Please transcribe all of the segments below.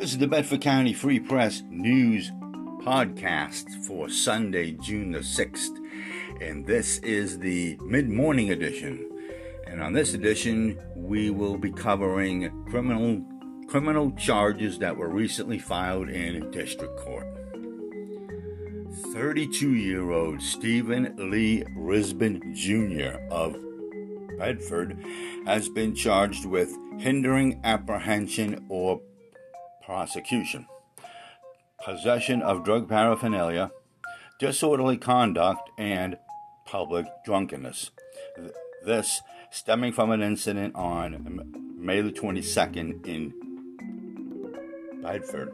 This is the Bedford County Free Press News Podcast for Sunday, June the 6th. And this is the mid morning edition. And on this edition, we will be covering criminal criminal charges that were recently filed in district court. 32 year old Stephen Lee Risbin Jr. of Bedford has been charged with hindering apprehension or prosecution, possession of drug paraphernalia, disorderly conduct, and public drunkenness. This stemming from an incident on May the 22nd in Bedford.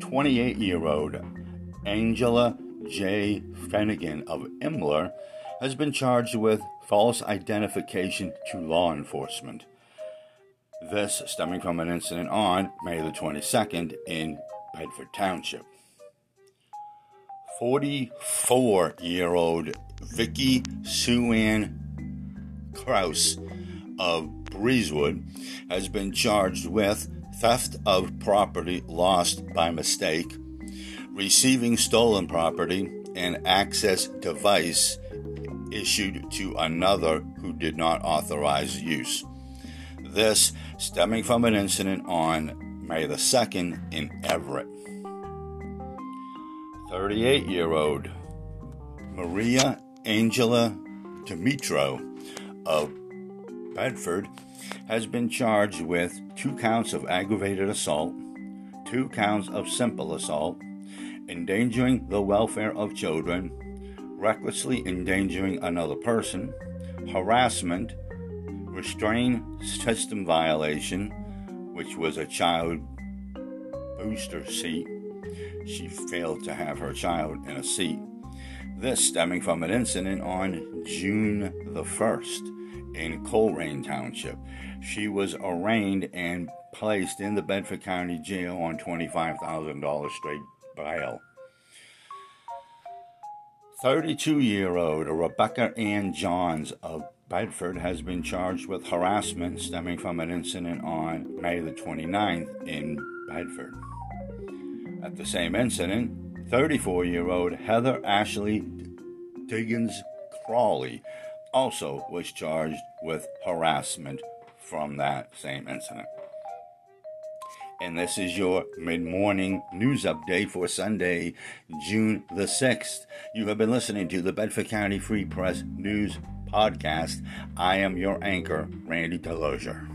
28 year old Angela J. Fennigan of Imler has been charged with false identification to law enforcement. This stemming from an incident on May the 22nd in Bedford Township. 44 year old Vicky Suann Kraus of Breezewood has been charged with theft of property lost by mistake, receiving stolen property, and access device issued to another who did not authorize use. This stemming from an incident on May the 2nd in Everett. 38 year old Maria Angela Dimitro of Bedford has been charged with two counts of aggravated assault, two counts of simple assault, endangering the welfare of children, recklessly endangering another person, harassment, restraint system violation, which was a child booster seat. She failed to have her child in a seat. This stemming from an incident on June the 1st in Colerain Township. She was arraigned and placed in the Bedford County Jail on $25,000 straight bail. 32 year old Rebecca Ann Johns of Bedford has been charged with harassment stemming from an incident on May the 29th in Bedford. At the same incident, 34 year old Heather Ashley Diggins Crawley also was charged with harassment from that same incident. And this is your mid morning news update for Sunday, June the 6th. You have been listening to the Bedford County Free Press News podcast. I am your anchor, Randy Delozier.